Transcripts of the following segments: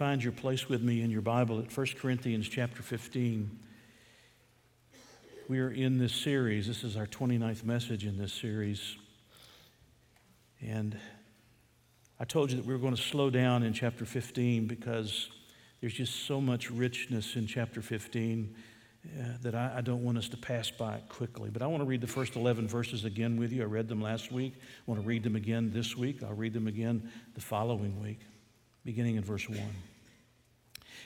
find your place with me in your Bible at 1 Corinthians chapter 15, we are in this series. This is our 29th message in this series. And I told you that we were going to slow down in chapter 15 because there's just so much richness in chapter 15 uh, that I, I, don't want us to pass by it quickly. But I want to read the first 11 verses again with you. I read them last week. I want to read them again this week. I'll read them again the following week beginning in verse 1.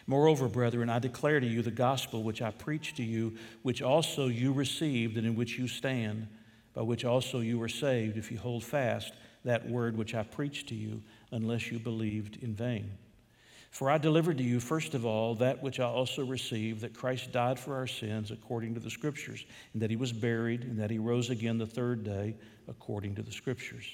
Moreover, brethren, I declare to you the gospel which I preached to you, which also you received and in which you stand, by which also you were saved, if you hold fast that word which I preached to you, unless you believed in vain. For I delivered to you, first of all, that which I also received, that Christ died for our sins according to the Scriptures, and that he was buried, and that he rose again the third day according to the Scriptures,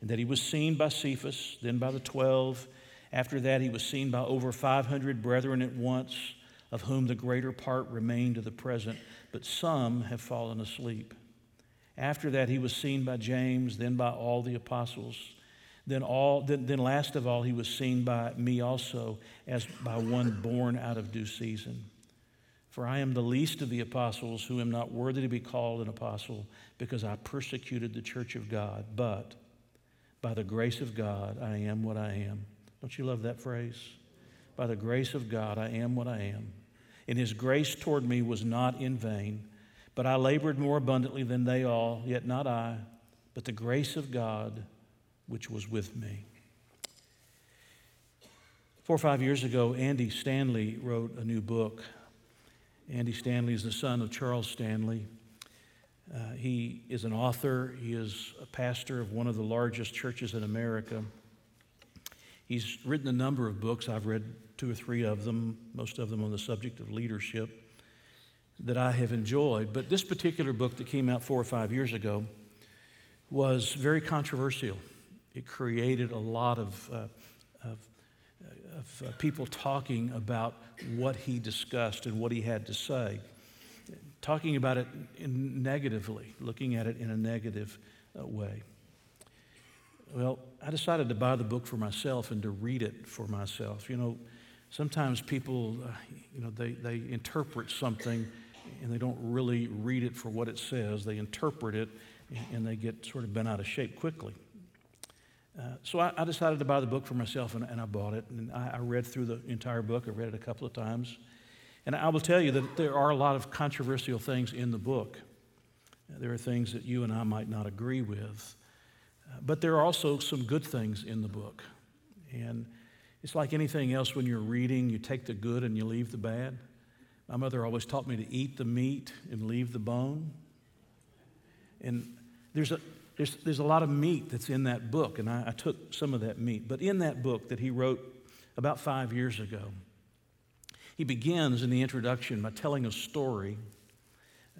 and that he was seen by Cephas, then by the twelve. After that, he was seen by over 500 brethren at once, of whom the greater part remain to the present, but some have fallen asleep. After that, he was seen by James, then by all the apostles. Then, all, then, then last of all, he was seen by me also, as by one born out of due season. For I am the least of the apostles, who am not worthy to be called an apostle, because I persecuted the church of God. But by the grace of God, I am what I am. Don't you love that phrase? By the grace of God, I am what I am. And his grace toward me was not in vain, but I labored more abundantly than they all, yet not I, but the grace of God which was with me. Four or five years ago, Andy Stanley wrote a new book. Andy Stanley is the son of Charles Stanley. Uh, he is an author, he is a pastor of one of the largest churches in America. He's written a number of books. I've read two or three of them, most of them on the subject of leadership, that I have enjoyed. But this particular book that came out four or five years ago was very controversial. It created a lot of, uh, of, of uh, people talking about what he discussed and what he had to say, talking about it negatively, looking at it in a negative uh, way. Well, I decided to buy the book for myself and to read it for myself. You know, sometimes people, uh, you know, they, they interpret something and they don't really read it for what it says. They interpret it and they get sort of bent out of shape quickly. Uh, so I, I, decided to buy the book for myself and, and I bought it. And I, I, read through the entire book. I read it a couple of times. And I will tell you that there are a lot of controversial things in the book. There are things that you and I might not agree with. But there are also some good things in the book. And it's like anything else when you're reading, you take the good and you leave the bad. My mother always taught me to eat the meat and leave the bone. And there's a, there's, there's a lot of meat that's in that book, and I, I took some of that meat. But in that book that he wrote about five years ago, he begins in the introduction by telling a story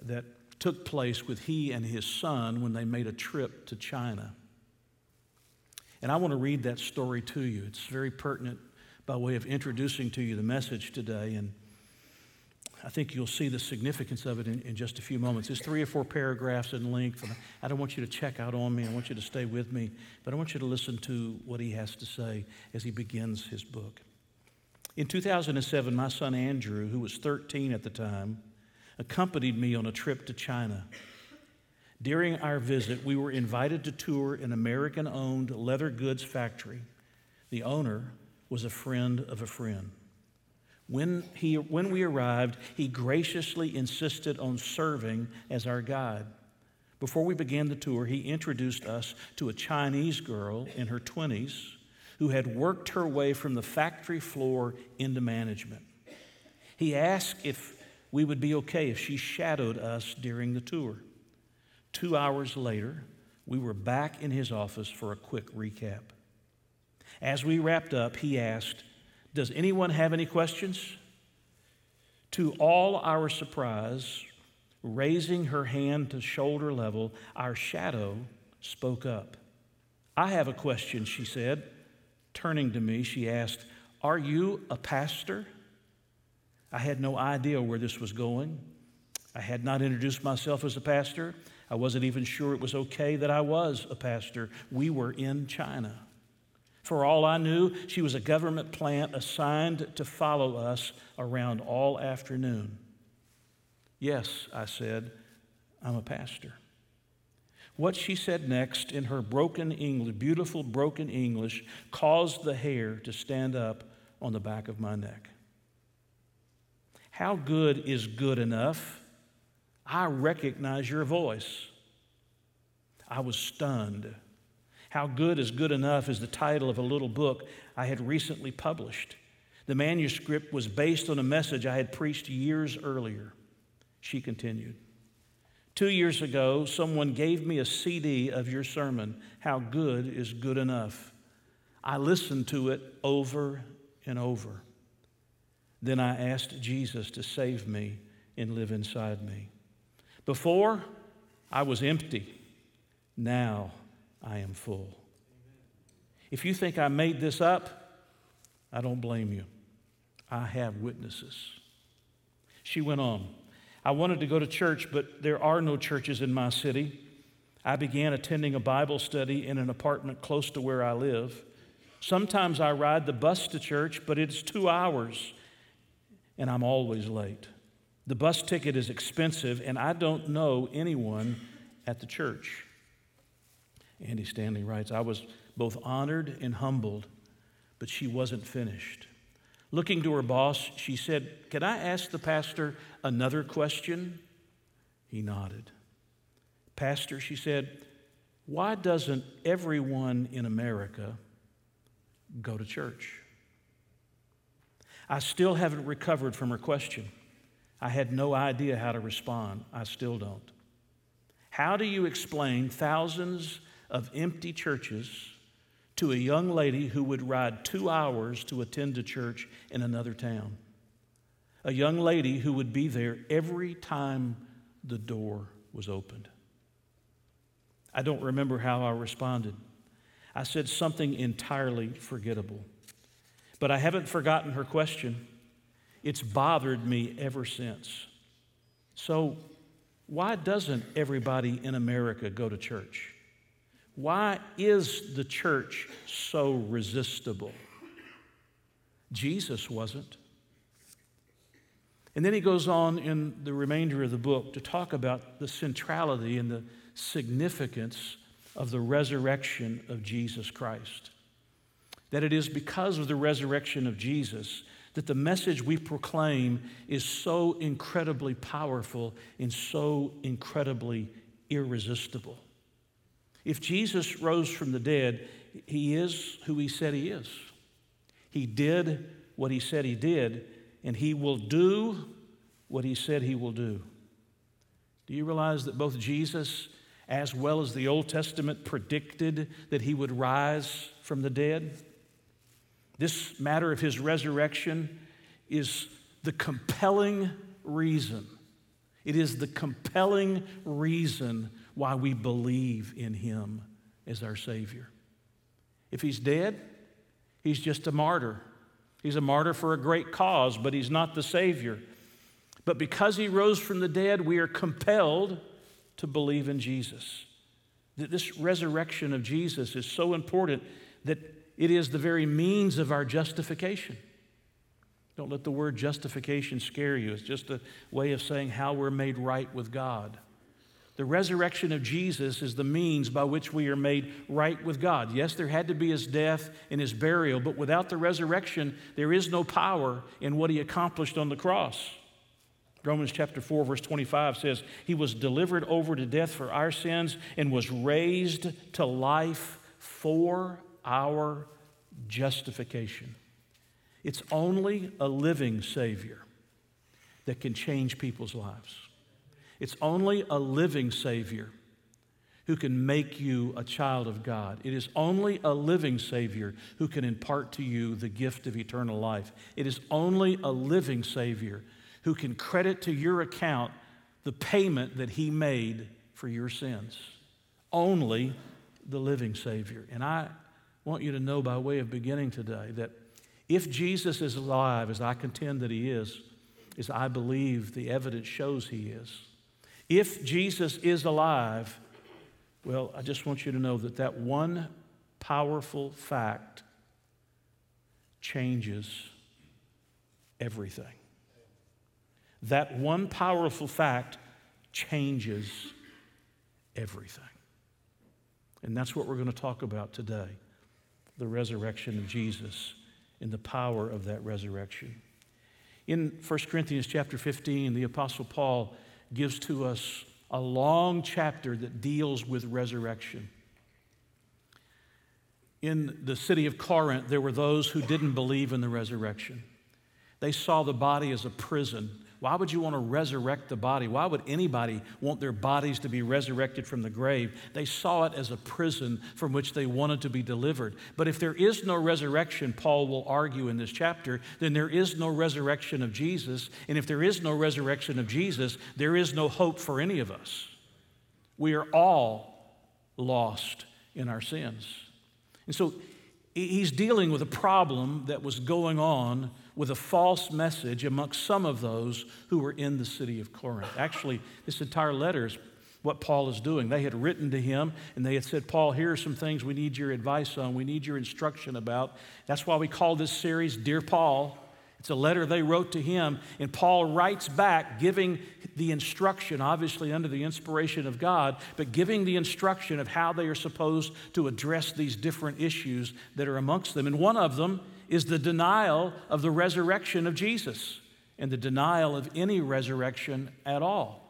that took place with he and his son when they made a trip to China. And I want to read that story to you. It's very pertinent by way of introducing to you the message today. And I think you'll see the significance of it in, in, just a few moments. It's three or four paragraphs in length. And I don't want you to check out on me. I want you to stay with me. But I want you to listen to what he has to say as he begins his book. In 2007, my son Andrew, who was 13 at the time, accompanied me on a trip to China. During our visit, we were invited to tour an American owned leather goods factory. The owner was a friend of a friend. When, he, when we arrived, he graciously insisted on serving as our guide. Before we began the tour, he introduced us to a Chinese girl in her 20s who had worked her way from the factory floor into management. He asked if we would be okay if she shadowed us during the tour. Two hours later, we were back in his office for a quick recap. As we wrapped up, he asked, Does anyone have any questions? To all our surprise, raising her hand to shoulder level, our shadow spoke up. I have a question, she said. Turning to me, she asked, Are you a pastor? I had no idea where this was going. I had not introduced myself as a pastor. I wasn't even sure it was okay that I was a pastor. We were in China. For all I knew, she was a government plant assigned to follow us around all afternoon. Yes, I said, I'm a pastor. What she said next in her broken English, beautiful broken English, caused the hair to stand up on the back of my neck. How good is good enough? I recognize your voice. I was stunned. How Good is Good Enough is the title of a little book I had recently published. The manuscript was based on a message I had preached years earlier. She continued. Two years ago, someone gave me a CD of your sermon, How Good is Good Enough. I listened to it over and over. Then I asked Jesus to save me and live inside me. Before, I was empty. Now, I am full. If you think I made this up, I don't blame you. I have witnesses. She went on. I wanted to go to church, but there are no churches in my city. I began attending a Bible study in an apartment close to where I live. Sometimes I ride the bus to church, but it's two hours, and I'm always late. The bus ticket is expensive, and I don't know anyone at the church. Andy Stanley writes I was both honored and humbled, but she wasn't finished. Looking to her boss, she said, Can I ask the pastor another question? He nodded. Pastor, she said, why doesn't everyone in America go to church? I still haven't recovered from her question. I had no idea how to respond. I still don't. How do you explain thousands of empty churches to a young lady who would ride two hours to attend a church in another town. A young lady who would be there every time the door was opened. I don't remember how I responded. I said something entirely forgettable. But I haven't forgotten her question. It's bothered me ever since. So, why doesn't everybody in America go to church? Why is the church so resistible? Jesus wasn't. And then he goes on in the remainder of the book to talk about the centrality and the significance of the resurrection of Jesus Christ. That it is because of the resurrection of Jesus that the message we proclaim is so incredibly powerful and so incredibly irresistible. If Jesus rose from the dead, he is who he said he is. He did what he said he did, and he will do what he said he will do. Do you realize that both Jesus as well as the Old Testament predicted that he would rise from the dead? This matter of his resurrection is the compelling reason. It is the compelling reason why we believe in him as our Savior. If he's dead, he's just a martyr. He's a martyr for a great cause, but he's not the Savior. But because he rose from the dead, we are compelled to believe in Jesus. That this resurrection of Jesus is so important that it is the very means of our justification. Don't let the word justification scare you. It's just a way of saying how we're made right with God. The resurrection of Jesus is the means by which we are made right with God. Yes, there had to be his death and his burial, but without the resurrection, there is no power in what he accomplished on the cross. Romans chapter 4, verse 25 says, He was delivered over to death for our sins and was raised to life for our justification. It's only a living Savior that can change people's lives. It's only a living Savior who can make you a child of God. It is only a living Savior who can impart to you the gift of eternal life. It is only a living Savior who can credit to your account the payment that He made for your sins. Only the living Savior. And I want you to know by way of beginning today that if Jesus is alive, as I contend that He is, as I believe the evidence shows He is, if Jesus is alive, well, I just want you to know that that one powerful fact changes everything. That one powerful fact changes everything. And that's what we're going to talk about today the resurrection of Jesus and the power of that resurrection. In 1 Corinthians chapter 15, the Apostle Paul gives to us a long chapter that deals with resurrection. In the city of Corinth, there were those who didn't believe in the resurrection. They saw the body as a prison why would you want to resurrect the body? Why would anybody want their bodies to be resurrected from the grave? They saw it as a prison from which they wanted to be delivered. But if there is no resurrection, Paul will argue in this chapter, then there is no resurrection of Jesus. And if there is no resurrection of Jesus, there is no hope for any of us. We are all lost in our sins. And so he's dealing with a problem that was going on with a false message amongst some of those who were in the city of Corinth. Actually, this entire letter is what Paul is doing. They had written to him and they had said, Paul, here are some things we need your advice on, we need your instruction about. That's why we call this series Dear Paul. It's a letter they wrote to him, and Paul writes back giving the instruction, obviously under the inspiration of God, but giving the instruction of how they are supposed to address these different issues that are amongst them. And one of them is the denial of the resurrection of Jesus and the denial of any resurrection at all.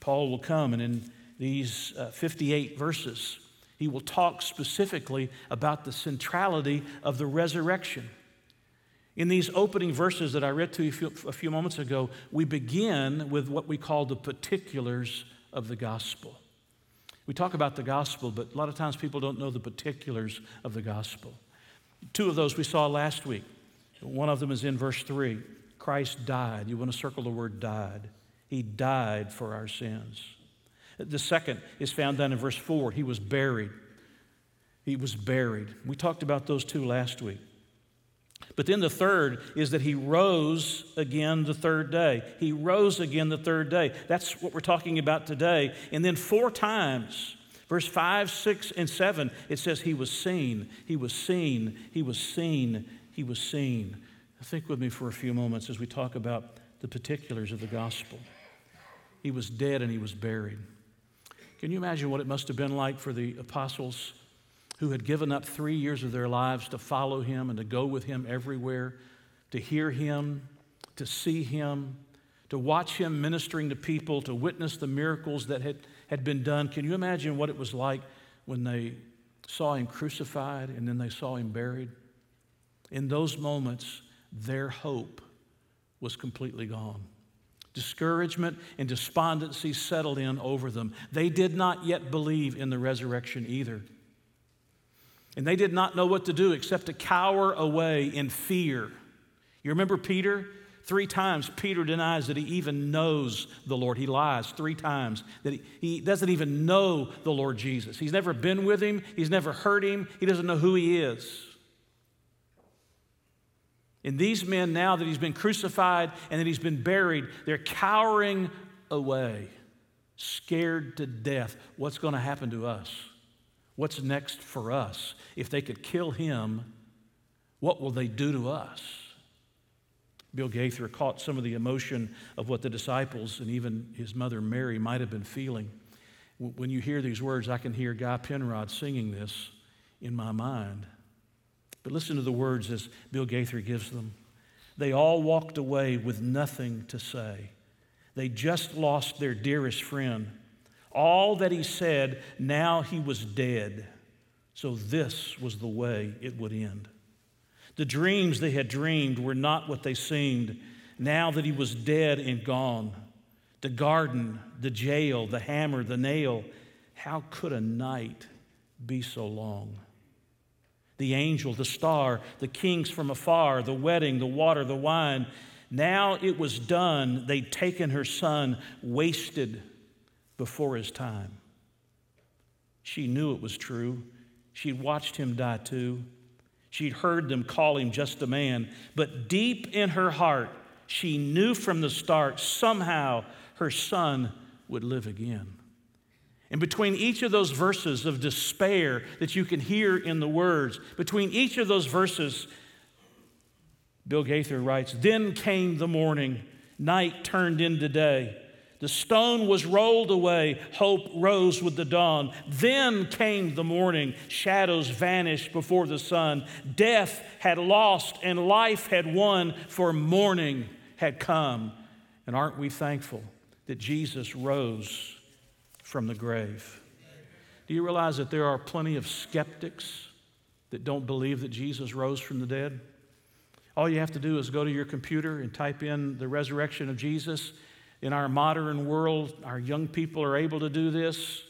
Paul will come and in these uh, 58 verses, he will talk specifically about the centrality of the resurrection. In these opening verses that I read to you a few moments ago, we begin with what we call the particulars of the gospel. We talk about the gospel, but a lot of times people don't know the particulars of the gospel. Two of those we saw last week. One of them is in verse 3. Christ died. You want to circle the word died. He died for our sins. The second is found down in verse 4. He was buried. He was buried. We talked about those two last week. But then the third is that he rose again the third day. He rose again the third day. That's what we're talking about today. And then four times Verse 5, 6, and 7, it says, He was seen, He was seen, He was seen, He was seen. Think with me for a few moments as we talk about the particulars of the gospel. He was dead and He was buried. Can you imagine what it must have been like for the apostles who had given up three years of their lives to follow Him and to go with Him everywhere, to hear Him, to see Him, to watch Him ministering to people, to witness the miracles that had had been done. Can you imagine what it was like when they saw him crucified and then they saw him buried? In those moments, their hope was completely gone. Discouragement and despondency settled in over them. They did not yet believe in the resurrection either. And they did not know what to do except to cower away in fear. You remember Peter? Three times, Peter denies that he even knows the Lord. He lies three times that he, he doesn't even know the Lord Jesus. He's never been with him, he's never heard him, he doesn't know who he is. And these men, now that he's been crucified and that he's been buried, they're cowering away, scared to death. What's going to happen to us? What's next for us? If they could kill him, what will they do to us? Bill Gaither caught some of the emotion of what the disciples and even his mother Mary might have been feeling. When you hear these words, I can hear Guy Penrod singing this in my mind. But listen to the words as Bill Gaither gives them. They all walked away with nothing to say. They just lost their dearest friend. All that he said, now he was dead. So this was the way it would end. The dreams they had dreamed were not what they seemed now that he was dead and gone. The garden, the jail, the hammer, the nail. How could a night be so long? The angel, the star, the kings from afar, the wedding, the water, the wine. Now it was done. They'd taken her son, wasted before his time. She knew it was true. She'd watched him die too. She'd heard them call him just a man, but deep in her heart, she knew from the start somehow her son would live again. And between each of those verses of despair that you can hear in the words, between each of those verses, Bill Gaither writes Then came the morning, night turned into day. The stone was rolled away, hope rose with the dawn. Then came the morning, shadows vanished before the sun. Death had lost and life had won, for morning had come. And aren't we thankful that Jesus rose from the grave? Do you realize that there are plenty of skeptics that don't believe that Jesus rose from the dead? All you have to do is go to your computer and type in the resurrection of Jesus in our modern world, our young people are able to do this.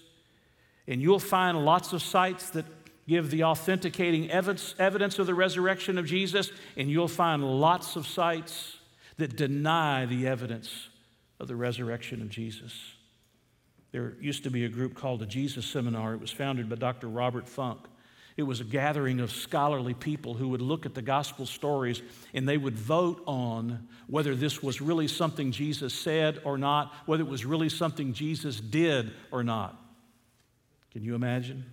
And you'll find lots of sites that give the authenticating evidence, evidence of the resurrection of Jesus, and you'll find lots of sites that deny the evidence of the resurrection of Jesus. There used to be a group called the Jesus Seminar. It was founded by Dr. Robert Funk. It was a gathering of scholarly people who would look at the gospel stories and they would vote on whether this was really something Jesus said or not, whether it was really something Jesus did or not. Can you imagine?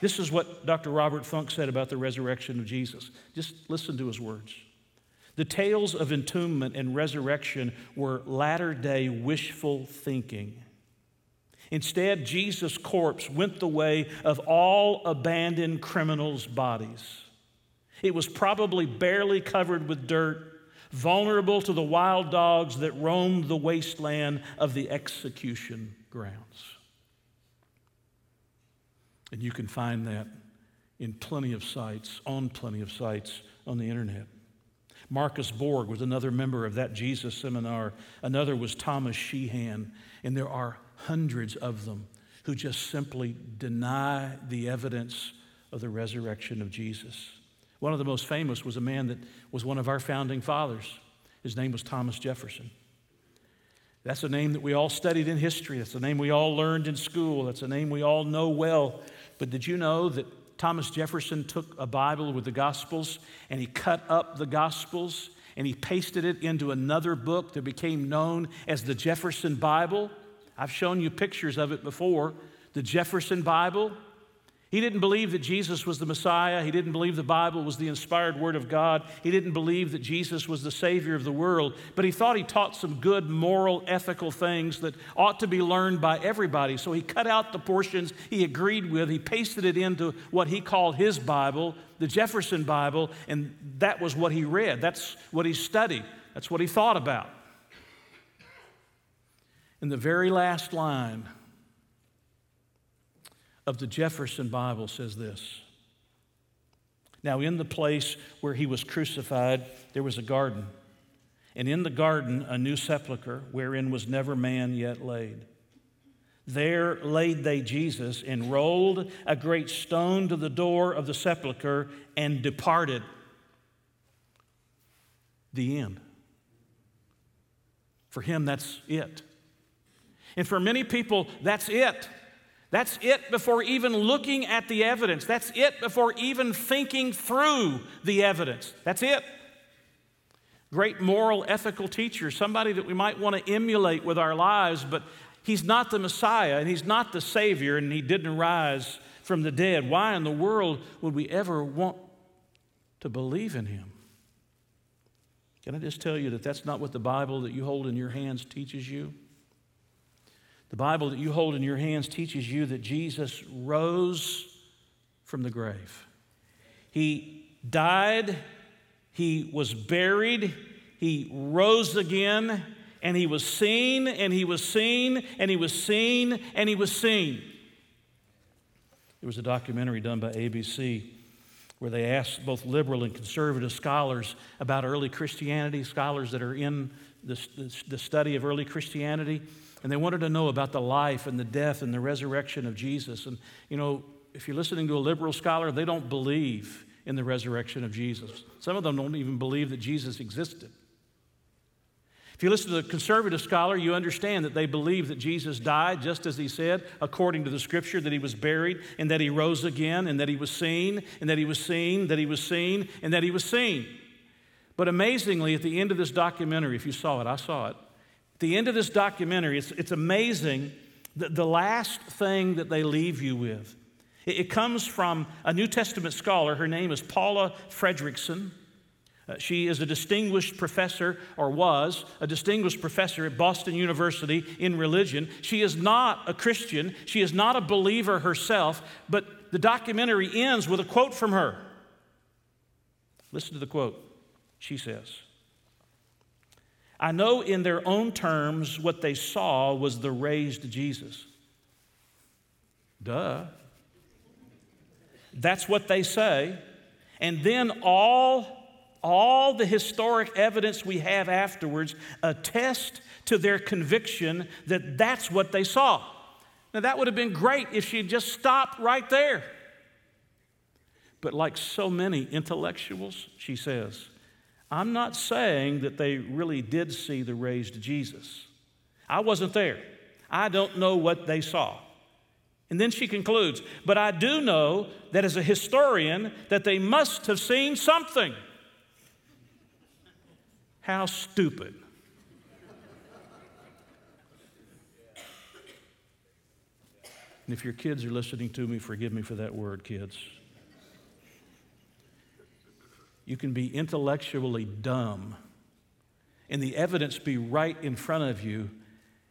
This is what Dr. Robert Funk said about the resurrection of Jesus. Just listen to his words. The tales of entombment and resurrection were latter day wishful thinking. Instead, Jesus' corpse went the way of all abandoned criminals' bodies. It was probably barely covered with dirt, vulnerable to the wild dogs that roamed the wasteland of the execution grounds. And you can find that in plenty of sites, on plenty of sites on the internet. Marcus Borg was another member of that Jesus seminar. Another was Thomas Sheehan. And there are hundreds of them who just simply deny the evidence of the resurrection of Jesus. One of the most famous was a man that was one of our founding fathers. His name was Thomas Jefferson. That's a name that we all studied in history. That's a name we all learned in school. That's a name we all know well. But did you know that Thomas Jefferson took a Bible with the Gospels and he cut up the Gospels and he pasted it into another book that became known as the Jefferson Bible? I've shown you pictures of it before. The Jefferson Bible. He didn't believe that Jesus was the Messiah. He didn't believe the Bible was the inspired Word of God. He didn't believe that Jesus was the Savior of the world. But he thought he taught some good, moral, ethical things that ought to be learned by everybody. So he cut out the portions he agreed with. He pasted it into what he called his Bible, the Jefferson Bible, and that was what he read. That's what he studied. That's what he thought about. In the very last line of the Jefferson Bible says this Now, in the place where he was crucified, there was a garden, and in the garden a new sepulchre wherein was never man yet laid. There laid they Jesus and rolled a great stone to the door of the sepulchre and departed. The end. For him, that's it. And for many people, that's it. That's it before even looking at the evidence. That's it before even thinking through the evidence. That's it. Great moral, ethical teacher, somebody that we might want to emulate with our lives, but he's not the Messiah and he's not the Savior and he didn't rise from the dead. Why in the world would we ever want to believe in him? Can I just tell you that that's not what the Bible that you hold in your hands teaches you? The Bible that you hold in your hands teaches you that Jesus rose from the grave. He died, he was buried, he rose again, and he was seen, and he was seen, and he was seen, and he was seen. There was a documentary done by ABC where they asked both liberal and conservative scholars about early Christianity, scholars that are in the, the, study of early Christianity and they wanted to know about the life and the death and the resurrection of Jesus. And, you know, if you're listening to a liberal scholar, they don't believe in the resurrection of Jesus. Some of them don't even believe that Jesus existed. If you listen to the conservative scholar, you understand that they believe that Jesus died just as he said, according to the scripture, that he was buried and that he rose again and that he was seen and that he was seen, that he was seen, and that he was seen. But amazingly, at the end of this documentary, if you saw it, I saw it, the end of this documentary, it's, it's amazing the, the last thing that they leave you with. It, it comes from a New Testament scholar. Her name is Paula Fredriksen, Uh, she is a distinguished professor, or was a distinguished professor at Boston University in religion. She is not a Christian. She is not a believer herself, but the documentary ends with a quote from her. Listen to the quote. She says, I know in their own terms what they saw was the raised Jesus. Duh. That's what they say. And then all all the historic evidence we have afterwards attest to their conviction that that's what they saw. Now, that would have been great if she had just stopped right there. But, like so many intellectuals, she says, I'm not saying that they really did see the raised Jesus. I wasn't there. I don't know what they saw. And then she concludes, but I do know that as a historian that they must have seen something. How stupid. And if your kids are listening to me, forgive me for that word, kids. You can be intellectually dumb and the evidence be right in front of you,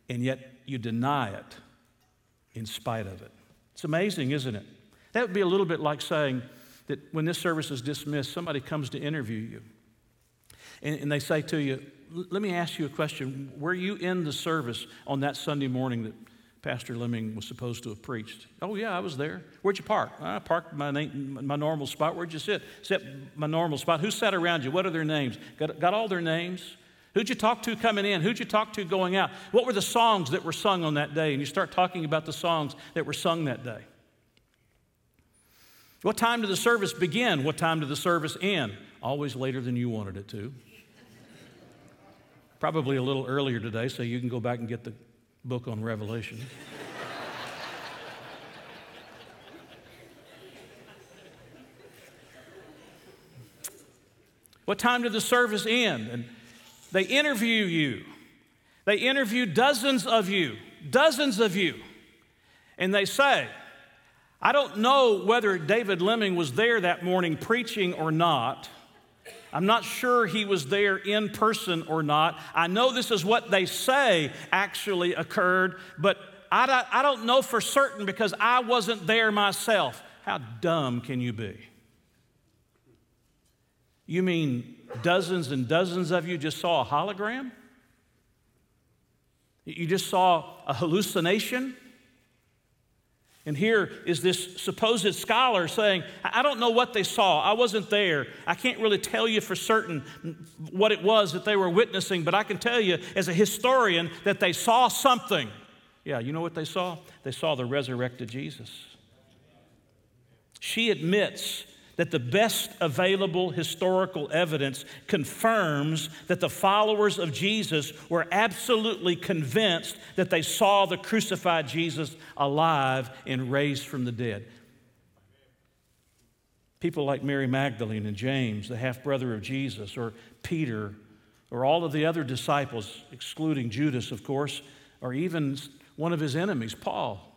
and yet you deny it in spite of it. It's amazing, isn't it? That would be a little bit like saying that when this service is dismissed, somebody comes to interview you and, and they say to you, Let me ask you a question. Were you in the service on that Sunday morning that Pastor Lemming was supposed to have preached? Oh, yeah, I was there. Where'd you park? I parked my, my normal spot. Where'd you sit? Sit my normal spot. Who sat around you? What are their names? Got, got all their names? Who'd you talk to coming in? Who'd you talk to going out? What were the songs that were sung on that day? And you start talking about the songs that were sung that day. What time did the service begin? What time did the service end? Always later than you wanted it to. Probably a little earlier today, so you can go back and get the book on Revelation. what time did the service end? And they interview you. They interview dozens of you, dozens of you. And they say, I don't know whether David Lemming was there that morning preaching or not. I'm not sure he was there in person or not. I know this is what they say actually occurred, but I don't, I don't know for certain because I wasn't there myself. How dumb can you be? You mean dozens and dozens of you just saw a hologram? You just saw a hallucination? And here is this supposed scholar saying, I don't know what they saw. I wasn't there. I can't really tell you for certain what it was that they were witnessing, but I can tell you as a historian that they saw something. Yeah, you know what they saw? They saw the resurrected Jesus. She admits that the best available historical evidence confirms that the followers of Jesus were absolutely convinced that they saw the crucified Jesus alive and raised from the dead. People like Mary Magdalene and James, the half brother of Jesus, or Peter, or all of the other disciples, excluding Judas, of course, or even one of his enemies, Paul,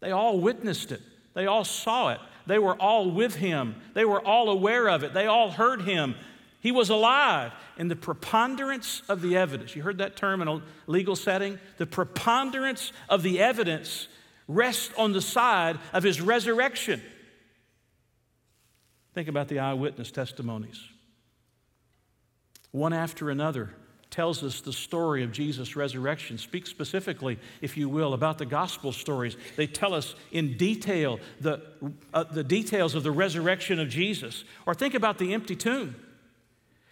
they all witnessed it. They all saw it. They were all with him. They were all aware of it. They all heard him. He was alive. And the preponderance of the evidence, you heard that term in a legal setting? The preponderance of the evidence rests on the side of his resurrection. Think about the eyewitness testimonies. One after another, tells us the story of Jesus' resurrection. Speak specifically, if you will, about the gospel stories. They tell us in detail the, uh, the details of the resurrection of Jesus. Or think about the empty tomb.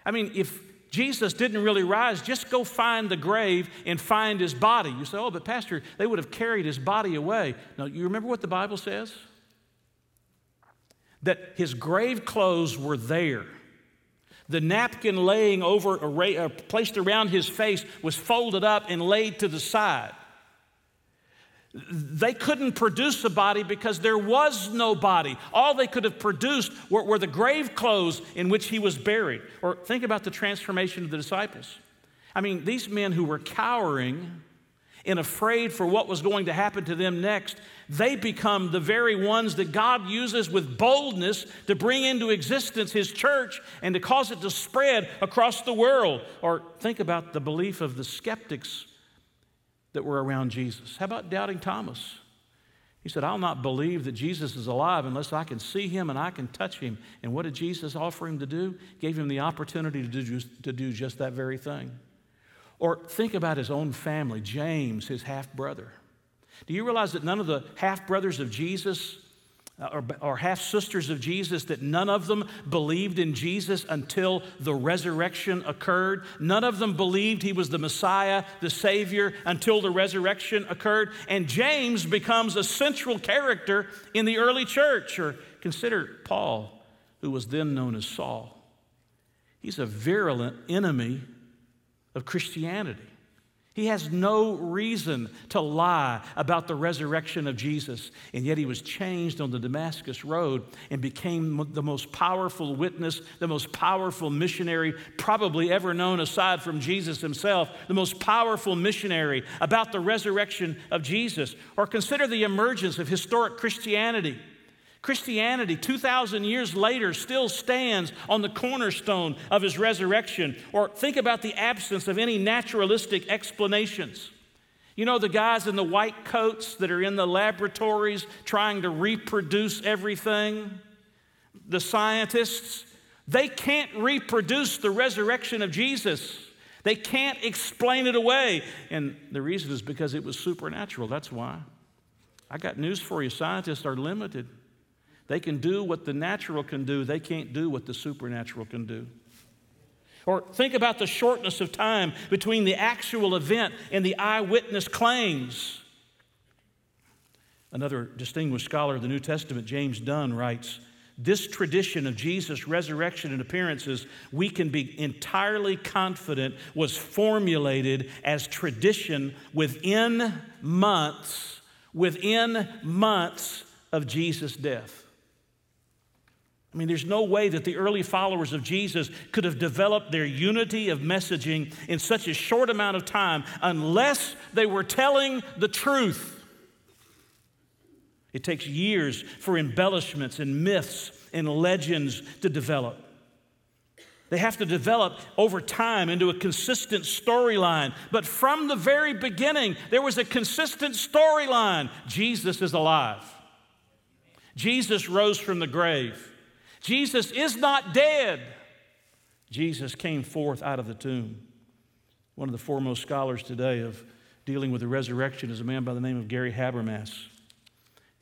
I mean, if Jesus didn't really rise, just go find the grave and find his body. You say, oh, but Pastor, they would have carried his body away. No, you remember what the Bible says? That his grave clothes were there. The napkin laying over, uh, placed around his face, was folded up and laid to the side. They couldn't produce a body because there was no body. All they could have produced were, were the grave clothes in which he was buried. Or think about the transformation of the disciples. I mean, these men who were cowering and afraid for what was going to happen to them next, they become the very ones that God uses with boldness to bring into existence His church and to cause it to spread across the world. Or think about the belief of the skeptics that were around Jesus. How about doubting Thomas? He said, I'll not believe that Jesus is alive unless I can see him and I can touch him. And what did Jesus offer him to do? Gave him the opportunity to do, to do just that very thing. Or think about his own family, James, his half brother. Do you realize that none of the half brothers of Jesus uh, or, or half sisters of Jesus, that none of them believed in Jesus until the resurrection occurred. None of them believed he was the Messiah, the Savior, until the resurrection occurred. And James becomes a central character in the early church. Or consider Paul, who was then known as Saul. He's a virulent enemy of Christianity. He has no reason to lie about the resurrection of Jesus, and yet he was changed on the Damascus Road and became the most powerful witness, the most powerful missionary probably ever known aside from Jesus himself, the most powerful missionary about the resurrection of Jesus. Or consider the emergence of historic Christianity. Christianity, 2,000 years later, still stands on the cornerstone of his resurrection. Or think about the absence of any naturalistic explanations. You know, the guys in the white coats that are in the laboratories trying to reproduce everything? The scientists, they can't reproduce the resurrection of Jesus. They can't explain it away. And the reason is because it was supernatural. That's why. I got news for you scientists are limited. They can do what the natural can do, they can't do what the supernatural can do. Or think about the shortness of time between the actual event and the eyewitness claims. Another distinguished scholar of the New Testament, James Dunn, writes This tradition of Jesus' resurrection and appearances, we can be entirely confident, was formulated as tradition within months, within months of Jesus' death. I mean, there's no way that the early followers of Jesus could have developed their unity of messaging in such a short amount of time unless they were telling the truth. It takes years for embellishments and myths and legends to develop. They have to develop over time into a consistent storyline. But from the very beginning, there was a consistent storyline Jesus is alive, Jesus rose from the grave. Jesus is not dead. Jesus came forth out of the tomb. One of the foremost scholars today of dealing with the resurrection is a man by the name of Gary Habermas.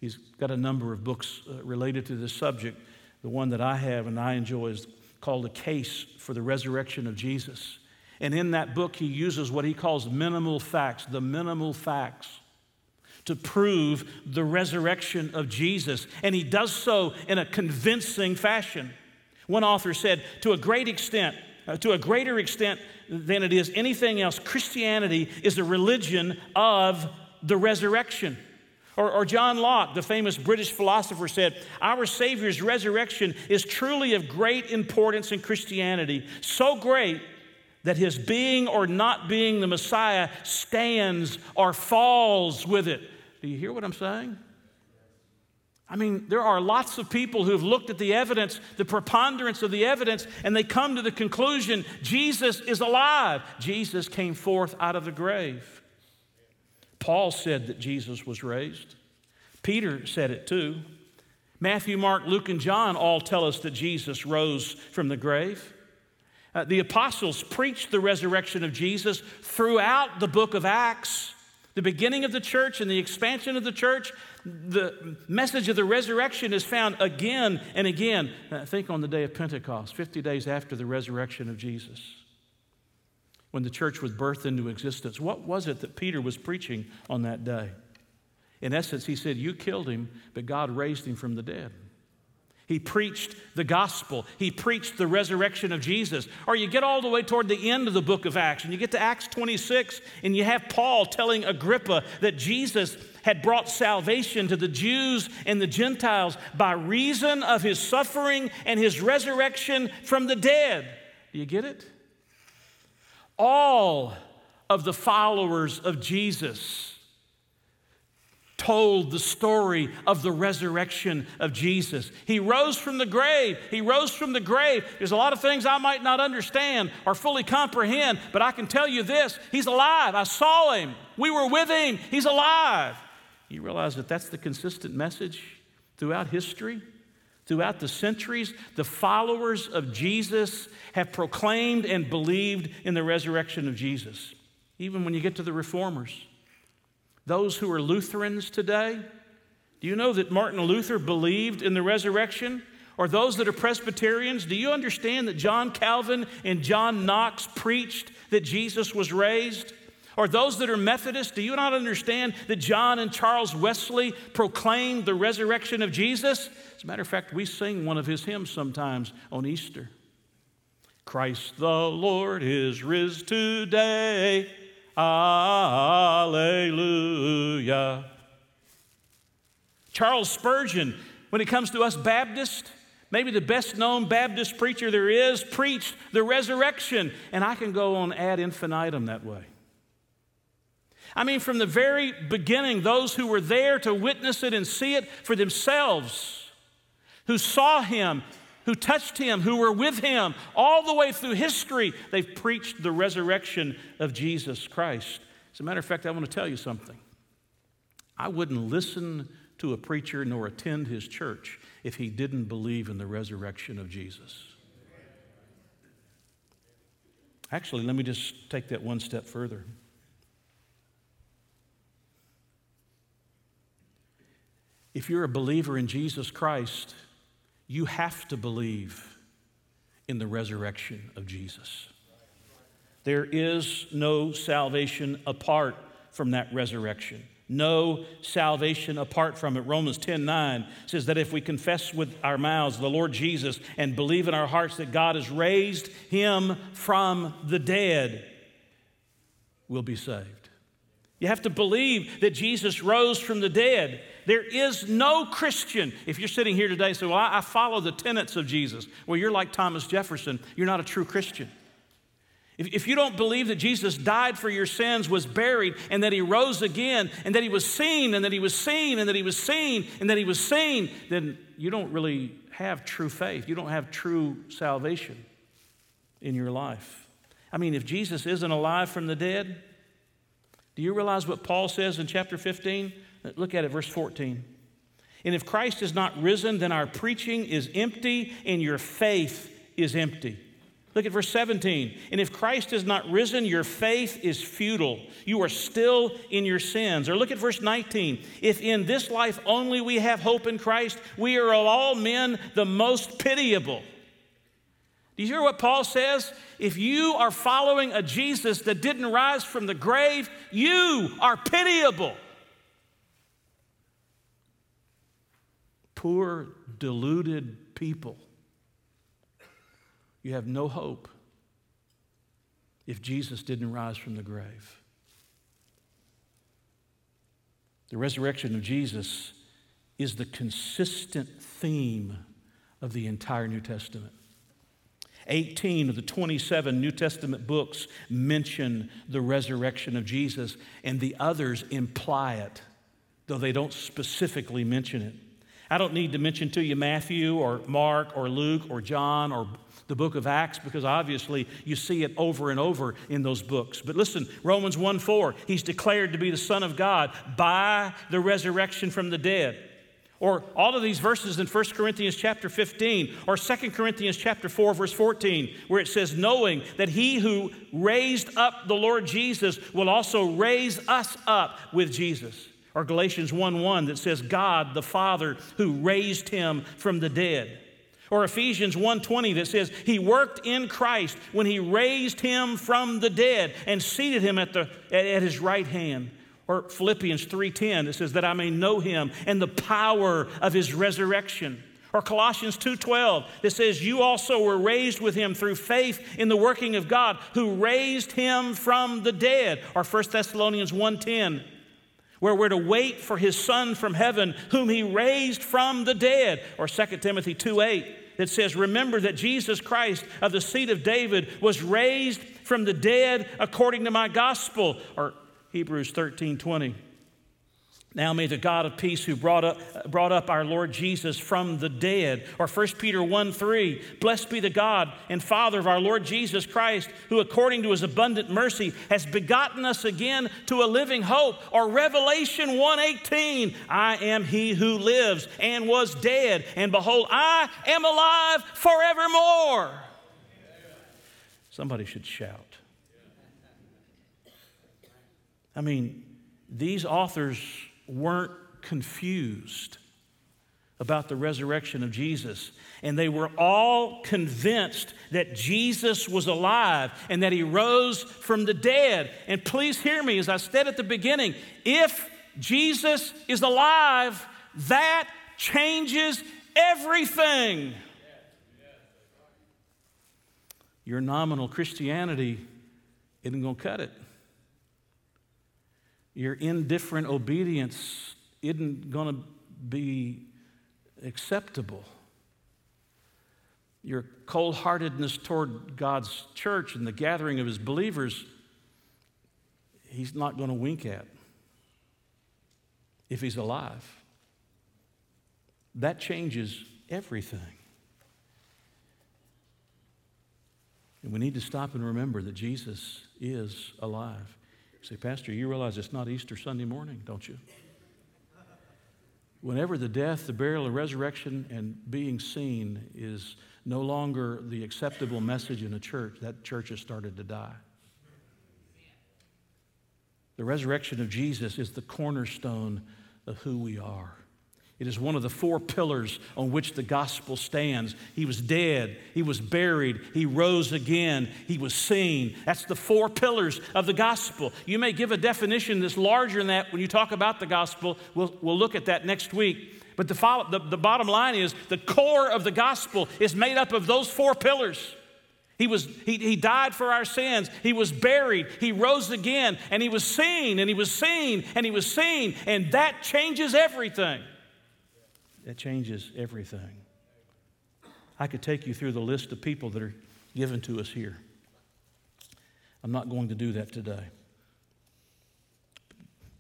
He's got a number of books uh, related to this subject. The one that I have and I enjoy is called A Case for the Resurrection of Jesus. And in that book, he uses what he calls minimal facts, the minimal facts to prove the resurrection of Jesus. And he does so in a convincing fashion. One author said, to a great extent, uh, to a greater extent than it is anything else, Christianity is a religion of the resurrection. Or, or, John Locke, the famous British philosopher, said, Our Savior's resurrection is truly of great importance in Christianity, so great that his being or not being the Messiah stands or falls with it. Do you hear what I'm saying? I mean, there are lots of people who've looked at the evidence, the preponderance of the evidence, and they come to the conclusion Jesus is alive. Jesus came forth out of the grave. Paul said that Jesus was raised. Peter said it too. Matthew, Mark, Luke, and John all tell us that Jesus rose from the grave. Uh, the apostles preached the resurrection of Jesus throughout the book of Acts. The beginning of the church and the expansion of the church, the message of the resurrection is found again and again. I think on the day of Pentecost, 50 days after the resurrection of Jesus, when the church was birthed into existence. What was it that Peter was preaching on that day? In essence, he said, You killed him, but God raised him from the dead. He preached the gospel. He preached the resurrection of Jesus. Or you get all the way toward the end of the book of Acts, and you get to Acts 26, and you have Paul telling Agrippa that Jesus had brought salvation to the Jews and the Gentiles by reason of his suffering and his resurrection from the dead. Do you get it? All of the followers of Jesus told the story of the resurrection of Jesus. He rose from the grave. He rose from the grave. There's a lot of things I might not understand or fully comprehend, but I can tell you this He's alive. I saw him. We were with him. He's alive. You realize that that's the consistent message throughout history? Throughout the centuries, the followers of Jesus have proclaimed and believed in the resurrection of Jesus. Even when you get to the reformers, those who are Lutherans today, do you know that Martin Luther believed in the resurrection? Or those that are Presbyterians, do you understand that John Calvin and John Knox preached that Jesus was raised? Or those that are Methodists, do you not understand that John and Charles Wesley proclaimed the resurrection of Jesus? As a matter of fact, we sing one of his hymns sometimes on Easter. Christ the Lord is risen today. Alleluia. Charles Spurgeon, when it comes to us Baptists, maybe the best known Baptist preacher there is, preached the resurrection. And I can go on ad infinitum that way. I mean, from the very beginning, those who were there to witness it and see it for themselves, who saw him, who touched him, who were with him all the way through history, they've preached the resurrection of Jesus Christ. As a matter of fact, I want to tell you something. I wouldn't listen to a preacher nor attend his church if he didn't believe in the resurrection of Jesus. Actually, let me just take that one step further. If you're a believer in Jesus Christ, you have to believe in the resurrection of Jesus. There is no salvation apart from that resurrection. No salvation apart from it. Romans 10 9 says that if we confess with our mouths the Lord Jesus and believe in our hearts that God has raised him from the dead, we'll be saved. You have to believe that Jesus rose from the dead. There is no Christian. If you're sitting here today and say, Well, I, I follow the tenets of Jesus, well, you're like Thomas Jefferson. You're not a true Christian. If, if you don't believe that Jesus died for your sins, was buried, and that he rose again, and that he was seen, and that he was seen, and that he was seen, and that he was seen, then you don't really have true faith. You don't have true salvation in your life. I mean, if Jesus isn't alive from the dead, do you realize what Paul says in chapter 15? Look at it, verse 14. And if Christ is not risen, then our preaching is empty and your faith is empty. Look at verse 17. And if Christ is not risen, your faith is futile. You are still in your sins. Or look at verse 19. If in this life only we have hope in Christ, we are of all men the most pitiable. Do you hear what Paul says? If you are following a Jesus that didn't rise from the grave, you are pitiable. poor, deluded people. You have no hope if Jesus didn't rise from the grave. The resurrection of Jesus is the consistent theme of the entire New Testament. 18 of the 27 New Testament books mention the resurrection of Jesus, and the others imply it, though they don't specifically mention it. I don't need to mention to you Matthew or Mark or Luke or John or the book of Acts because obviously you see it over and over in those books. But listen, Romans 1 4, he's declared to be the Son of God by the resurrection from the dead. Or all of these verses in 1 Corinthians chapter 15 or 2 Corinthians chapter 4 verse 14 where it says knowing that he who raised up the Lord Jesus will also raise us up with Jesus. Or Galatians 1 1 that says, God the Father who raised him from the dead. Or Ephesians 1:20 that says he worked in Christ when he raised him from the dead and seated him at, the, at his right hand. Or Philippians 3:10 that says that I may know him and the power of his resurrection. Or Colossians 2:12 that says you also were raised with him through faith in the working of God who raised him from the dead. Or 1 Thessalonians 1:10 where we're to wait for his son from heaven whom he raised from the dead or 2 timothy 2 8 that says remember that jesus christ of the seed of david was raised from the dead according to my gospel. Or Hebrews 13 20. Now may the God of peace who brought up, brought up our Lord Jesus from the dead, or 1 Peter 1 3, blessed be the God and Father of our Lord Jesus Christ, who according to his abundant mercy has begotten us again to a living hope, or Revelation 1 18, I am he who lives and was dead, and behold, I am alive forevermore. Somebody should shout. I mean, these authors weren't confused about the resurrection of Jesus. And they were all convinced that Jesus was alive and that he rose from the dead. And please hear me as I said at the beginning if Jesus is alive, that changes everything. Your nominal Christianity isn't going to cut it. Your indifferent obedience isn't going to be acceptable. Your cold heartedness toward God's church and the gathering of his believers, he's not going to wink at if he's alive. That changes everything. And we need to stop and remember that Jesus is alive. Say, Pastor, you realize it's not Easter Sunday morning, don't you? Whenever the death, the burial, the resurrection, and being seen is no longer the acceptable message in a church, that church has started to die. The resurrection of Jesus is the cornerstone of who we are. It is one of the four pillars on which the gospel stands. He was dead, he was buried, he rose again, he was seen. That's the four pillars of the gospel. You may give a definition that's larger than that when you talk about the gospel. We'll, we'll look at that next week. But the, follow, the, the bottom line is the core of the gospel is made up of those four pillars. He, was, he, he died for our sins. He was buried. He rose again. And he was seen, and he was seen, and he was seen. And that changes everything. That changes everything. I could take you through the list of people that are given to us here. I'm not going to do that today.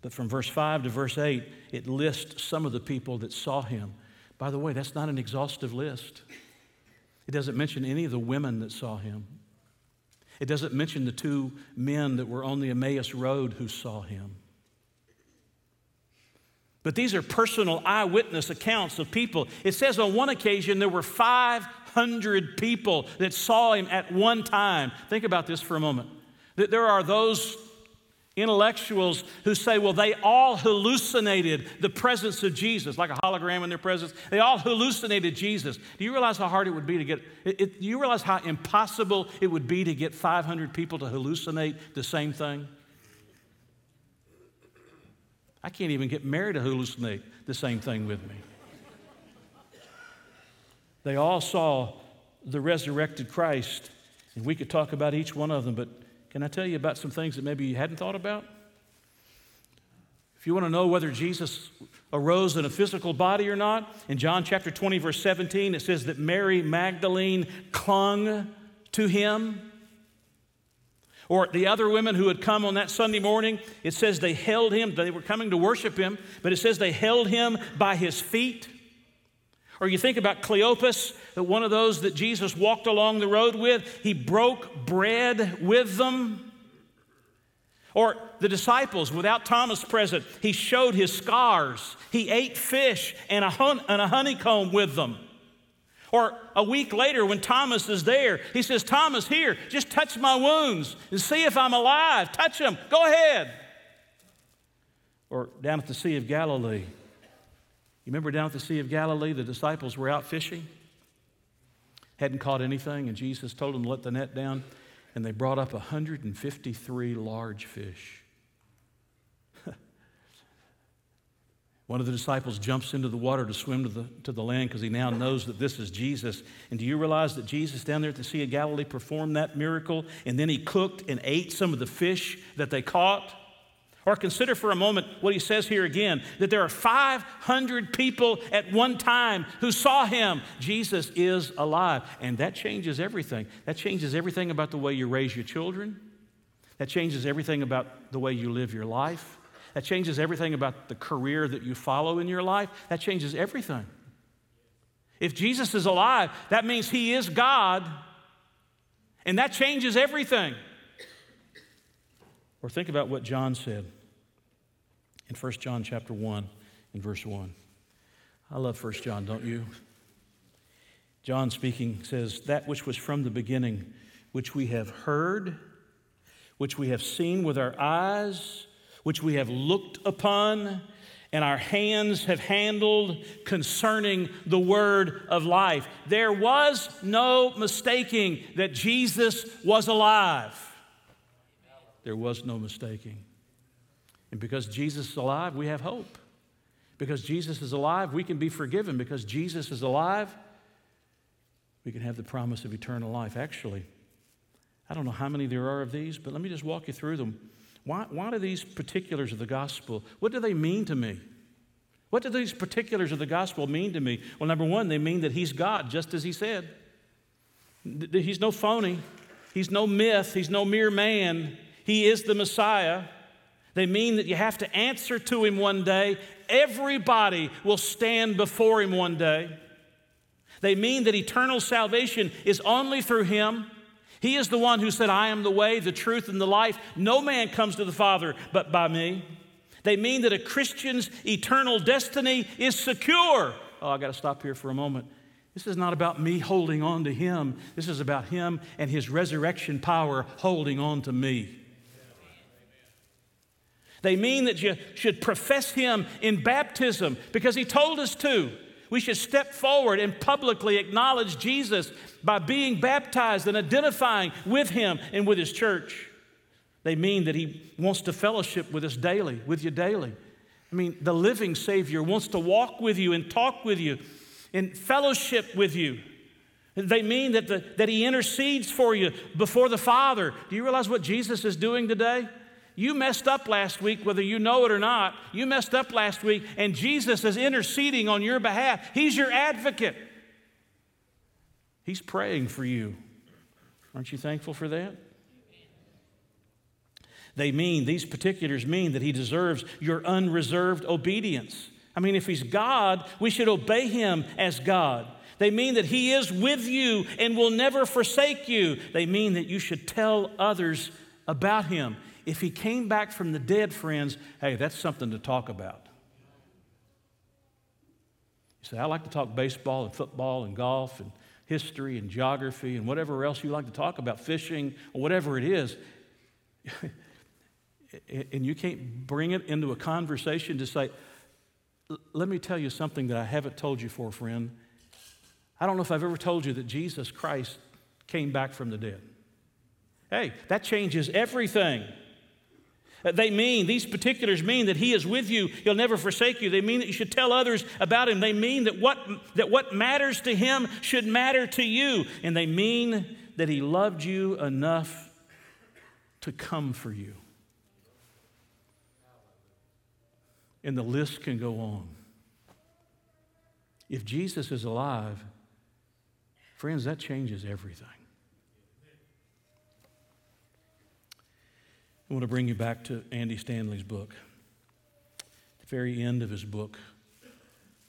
But from verse 5 to verse 8, it lists some of the people that saw him. By the way, that's not an exhaustive list. It doesn't mention any of the women that saw him. It doesn't mention the two men that were on the Emmaus Road who saw him. But these are personal eyewitness accounts of people. It says on one occasion there were 500 people that saw him at one time. Think about this for a moment. That there are those intellectuals who say, well, they all hallucinated the presence of Jesus, like a hologram in their presence. They all hallucinated Jesus. Do you realize how hard it would be to get, it, it, do you realize how impossible it would be to get 500 people to hallucinate the same thing? I can't even get married to hallucinate the same thing with me. They all saw the resurrected Christ, and we could talk about each one of them, but can I tell you about some things that maybe you hadn't thought about? If you want to know whether Jesus arose in a physical body or not, in John chapter 20, verse 17, it says that Mary Magdalene clung to him. Or the other women who had come on that Sunday morning, it says they held him, they were coming to worship him, but it says they held him by his feet. Or you think about Cleopas, one of those that Jesus walked along the road with, he broke bread with them. Or the disciples, without Thomas present, he showed his scars. He ate fish and a, hun- and a honeycomb with them. Or a week later, when Thomas is there, he says, Thomas, here, just touch my wounds and see if I'm alive. Touch them. Go ahead. Or down at the Sea of Galilee. You remember down at the Sea of Galilee, the disciples were out fishing, hadn't caught anything, and Jesus told them to let the net down, and they brought up 153 large fish. One of the disciples jumps into the water to swim to the, to the land because he now knows that this is Jesus. And do you realize that Jesus down there at the Sea of Galilee performed that miracle and then he cooked and ate some of the fish that they caught? Or consider for a moment what he says here again that there are 500 people at one time who saw him. Jesus is alive. And that changes everything. That changes everything about the way you raise your children, that changes everything about the way you live your life, that changes everything about the career that you follow in your life. That changes everything. If Jesus is alive, that means he is God, and that changes everything. Or think about what John said in 1 John chapter 1 and verse 1. I love 1 John, don't you? John speaking says, That which was from the beginning, which we have heard, which we have seen with our eyes, which we have looked upon, and our hands have handled concerning the word of life. There was no mistaking that Jesus was alive. There was no mistaking. And because Jesus is alive, we have hope. Because Jesus is alive, we can be forgiven. Because Jesus is alive, we can have the promise of eternal life. Actually, I don't know how many there are of these, but let me just walk you through them. Why, why do these particulars of the gospel, what do they mean to me? What do these particulars of the gospel mean to me? Well, number one, they mean that he's God, just as he said. He's no phony, he's no myth, he's no mere man. He is the Messiah. They mean that you have to answer to him one day. Everybody will stand before him one day. They mean that eternal salvation is only through him. He is the one who said, I am the way, the truth, and the life. No man comes to the Father but by me. They mean that a Christian's eternal destiny is secure. Oh, I got to stop here for a moment. This is not about me holding on to him. This is about him and his resurrection power holding on to me. They mean that you should profess Him in baptism because He told us to. We should step forward and publicly acknowledge Jesus by being baptized and identifying with Him and with His church. They mean that He wants to fellowship with us daily, with you daily. I mean, the living Savior wants to walk with you and talk with you and fellowship with you. They mean that, the, that He intercedes for you before the Father. Do you realize what Jesus is doing today? You messed up last week, whether you know it or not. You messed up last week, and Jesus is interceding on your behalf. He's your advocate. He's praying for you. Aren't you thankful for that? They mean, these particulars mean that he deserves your unreserved obedience. I mean, if he's God, we should obey him as God. They mean that he is with you and will never forsake you. They mean that you should tell others about him. If he came back from the dead, friends, hey, that's something to talk about. You say, I like to talk baseball and football and golf and history and geography and whatever else you like to talk about, fishing or whatever it is. and you can't bring it into a conversation to say, let me tell you something that I haven't told you for, friend. I don't know if I've ever told you that Jesus Christ came back from the dead. Hey, that changes everything. They mean, these particulars mean that He is with you, He'll never forsake you. They mean that you should tell others about Him. They mean that what, that what matters to Him should matter to you. And they mean that He loved you enough to come for you. And the list can go on. If Jesus is alive, friends, that changes everything. I want to bring you back to Andy Stanley's book. At the very end of his book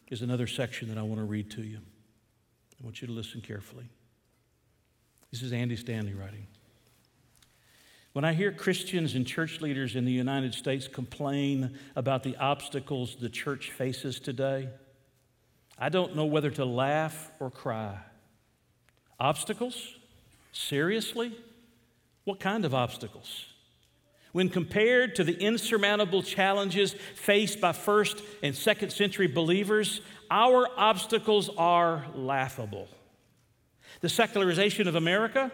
is another section that I want to read to you. I want you to listen carefully. This is Andy Stanley writing. When I hear Christians and church leaders in the United States complain about the obstacles the church faces today, I don't know whether to laugh or cry. Obstacles? Seriously? What kind of obstacles? When compared to the insurmountable challenges faced by first and second century believers, our obstacles are laughable. The secularization of America,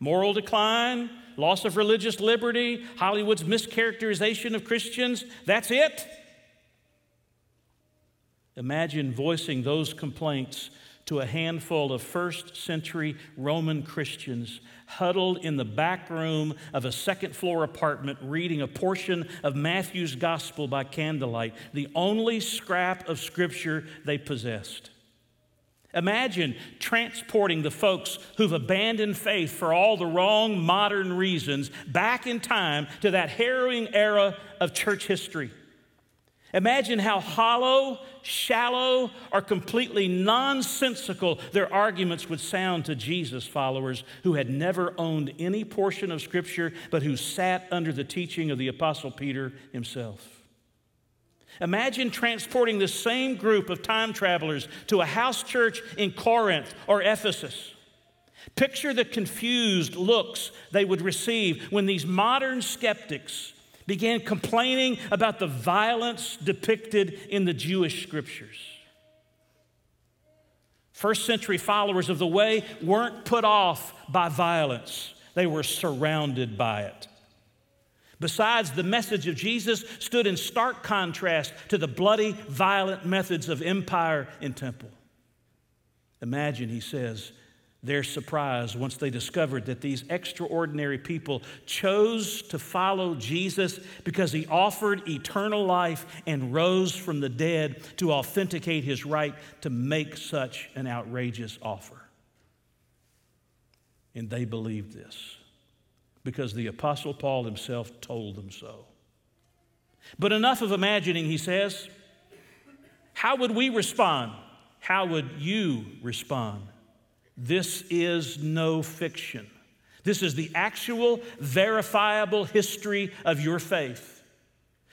moral decline, loss of religious liberty, Hollywood's mischaracterization of Christians, that's it. Imagine voicing those complaints to a handful of first century Roman Christians huddled in the back room of a second floor apartment reading a portion of Matthew's gospel by candlelight, the only scrap of scripture they possessed. Imagine transporting the folks who've abandoned faith for all the wrong modern reasons back in time to that harrowing era of church history. Imagine how hollow, shallow, or completely nonsensical their arguments would sound to Jesus followers who had never owned any portion of Scripture but who sat under the teaching of the Apostle Peter himself. Imagine transporting the same group of time travelers to a house church in Corinth or Ephesus. Picture the confused looks they would receive when these modern skeptics began complaining about the violence depicted in the Jewish scriptures. First century followers of the way weren't put off by violence, they were surrounded by it. Besides, the message of Jesus stood in stark contrast to the bloody, violent methods of empire and temple. Imagine, he says, their surprise once they discovered that these extraordinary people chose to follow Jesus because he offered eternal life and rose from the dead to authenticate his right to make such an outrageous offer. And they believed this because the Apostle Paul himself told them so. But enough of imagining, he says. How would we respond? How would you respond? This is no fiction. This is the actual, verifiable history of your faith.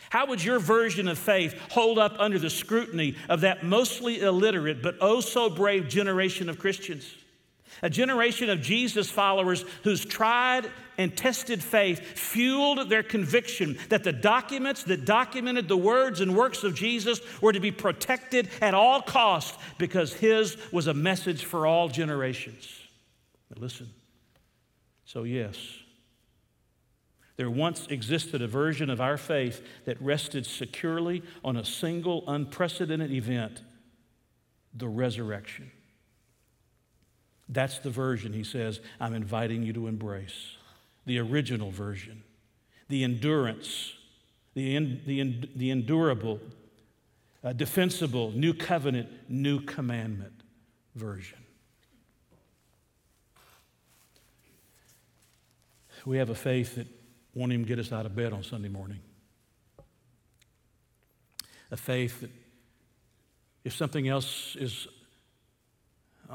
How would your version of faith hold up under the scrutiny of that mostly illiterate but oh so brave generation of Christians? A generation of Jesus followers whose tried and tested faith fueled their conviction that the documents that documented the words and works of Jesus were to be protected at all costs because his was a message for all generations. Now listen. So, yes, there once existed a version of our faith that rested securely on a single unprecedented event the resurrection. That's the version, he says, I'm inviting you to embrace. The original version, the endurance, the, in, the, in, the endurable, uh, defensible, new covenant, new commandment version. We have a faith that won't even get us out of bed on Sunday morning. A faith that if something else is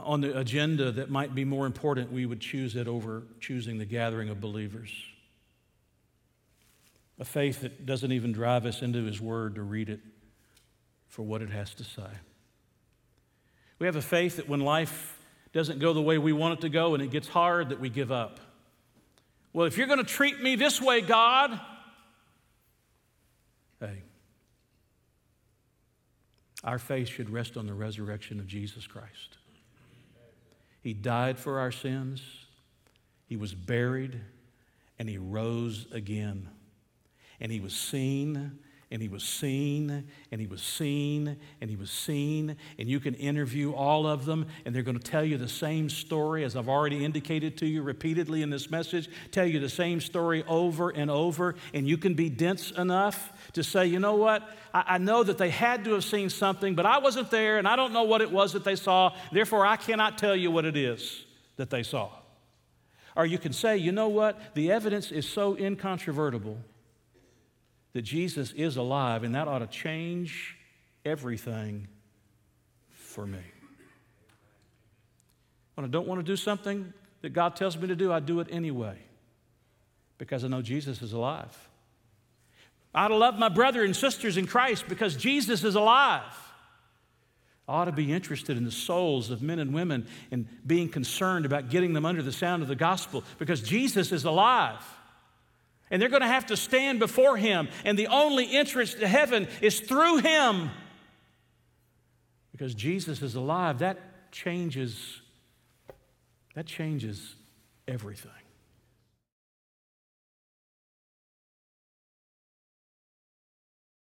on the agenda that might be more important, we would choose it over choosing the gathering of believers. A faith that doesn't even drive us into His Word to read it for what it has to say. We have a faith that when life doesn't go the way we want it to go and it gets hard, that we give up. Well, if you're going to treat me this way, God, hey, our faith should rest on the resurrection of Jesus Christ. He died for our sins, He was buried, and He rose again. And He was seen and he was seen, and he was seen, and he was seen. And you can interview all of them, and they're going to tell you the same story, as I've already indicated to you repeatedly in this message, tell you the same story over and over. And you can be dense enough to say, you know what? I, I know that they had to have seen something, but I wasn't there, and I don't know what it was that they saw. Therefore, I cannot tell you what it is that they saw. Or you can say, you know what? The evidence is so incontrovertible that Jesus is alive, and that ought to change everything for me. When I don't want to do something that God tells me to do, I do it anyway because I know Jesus is alive. I ought to love my brother and sisters in Christ because Jesus is alive. I ought to be interested in the souls of men and women and being concerned about getting them under the sound of the gospel because Jesus is alive. And they're going to have to stand before him, and the only entrance to heaven is through him. Because Jesus is alive, that changes that changes everything.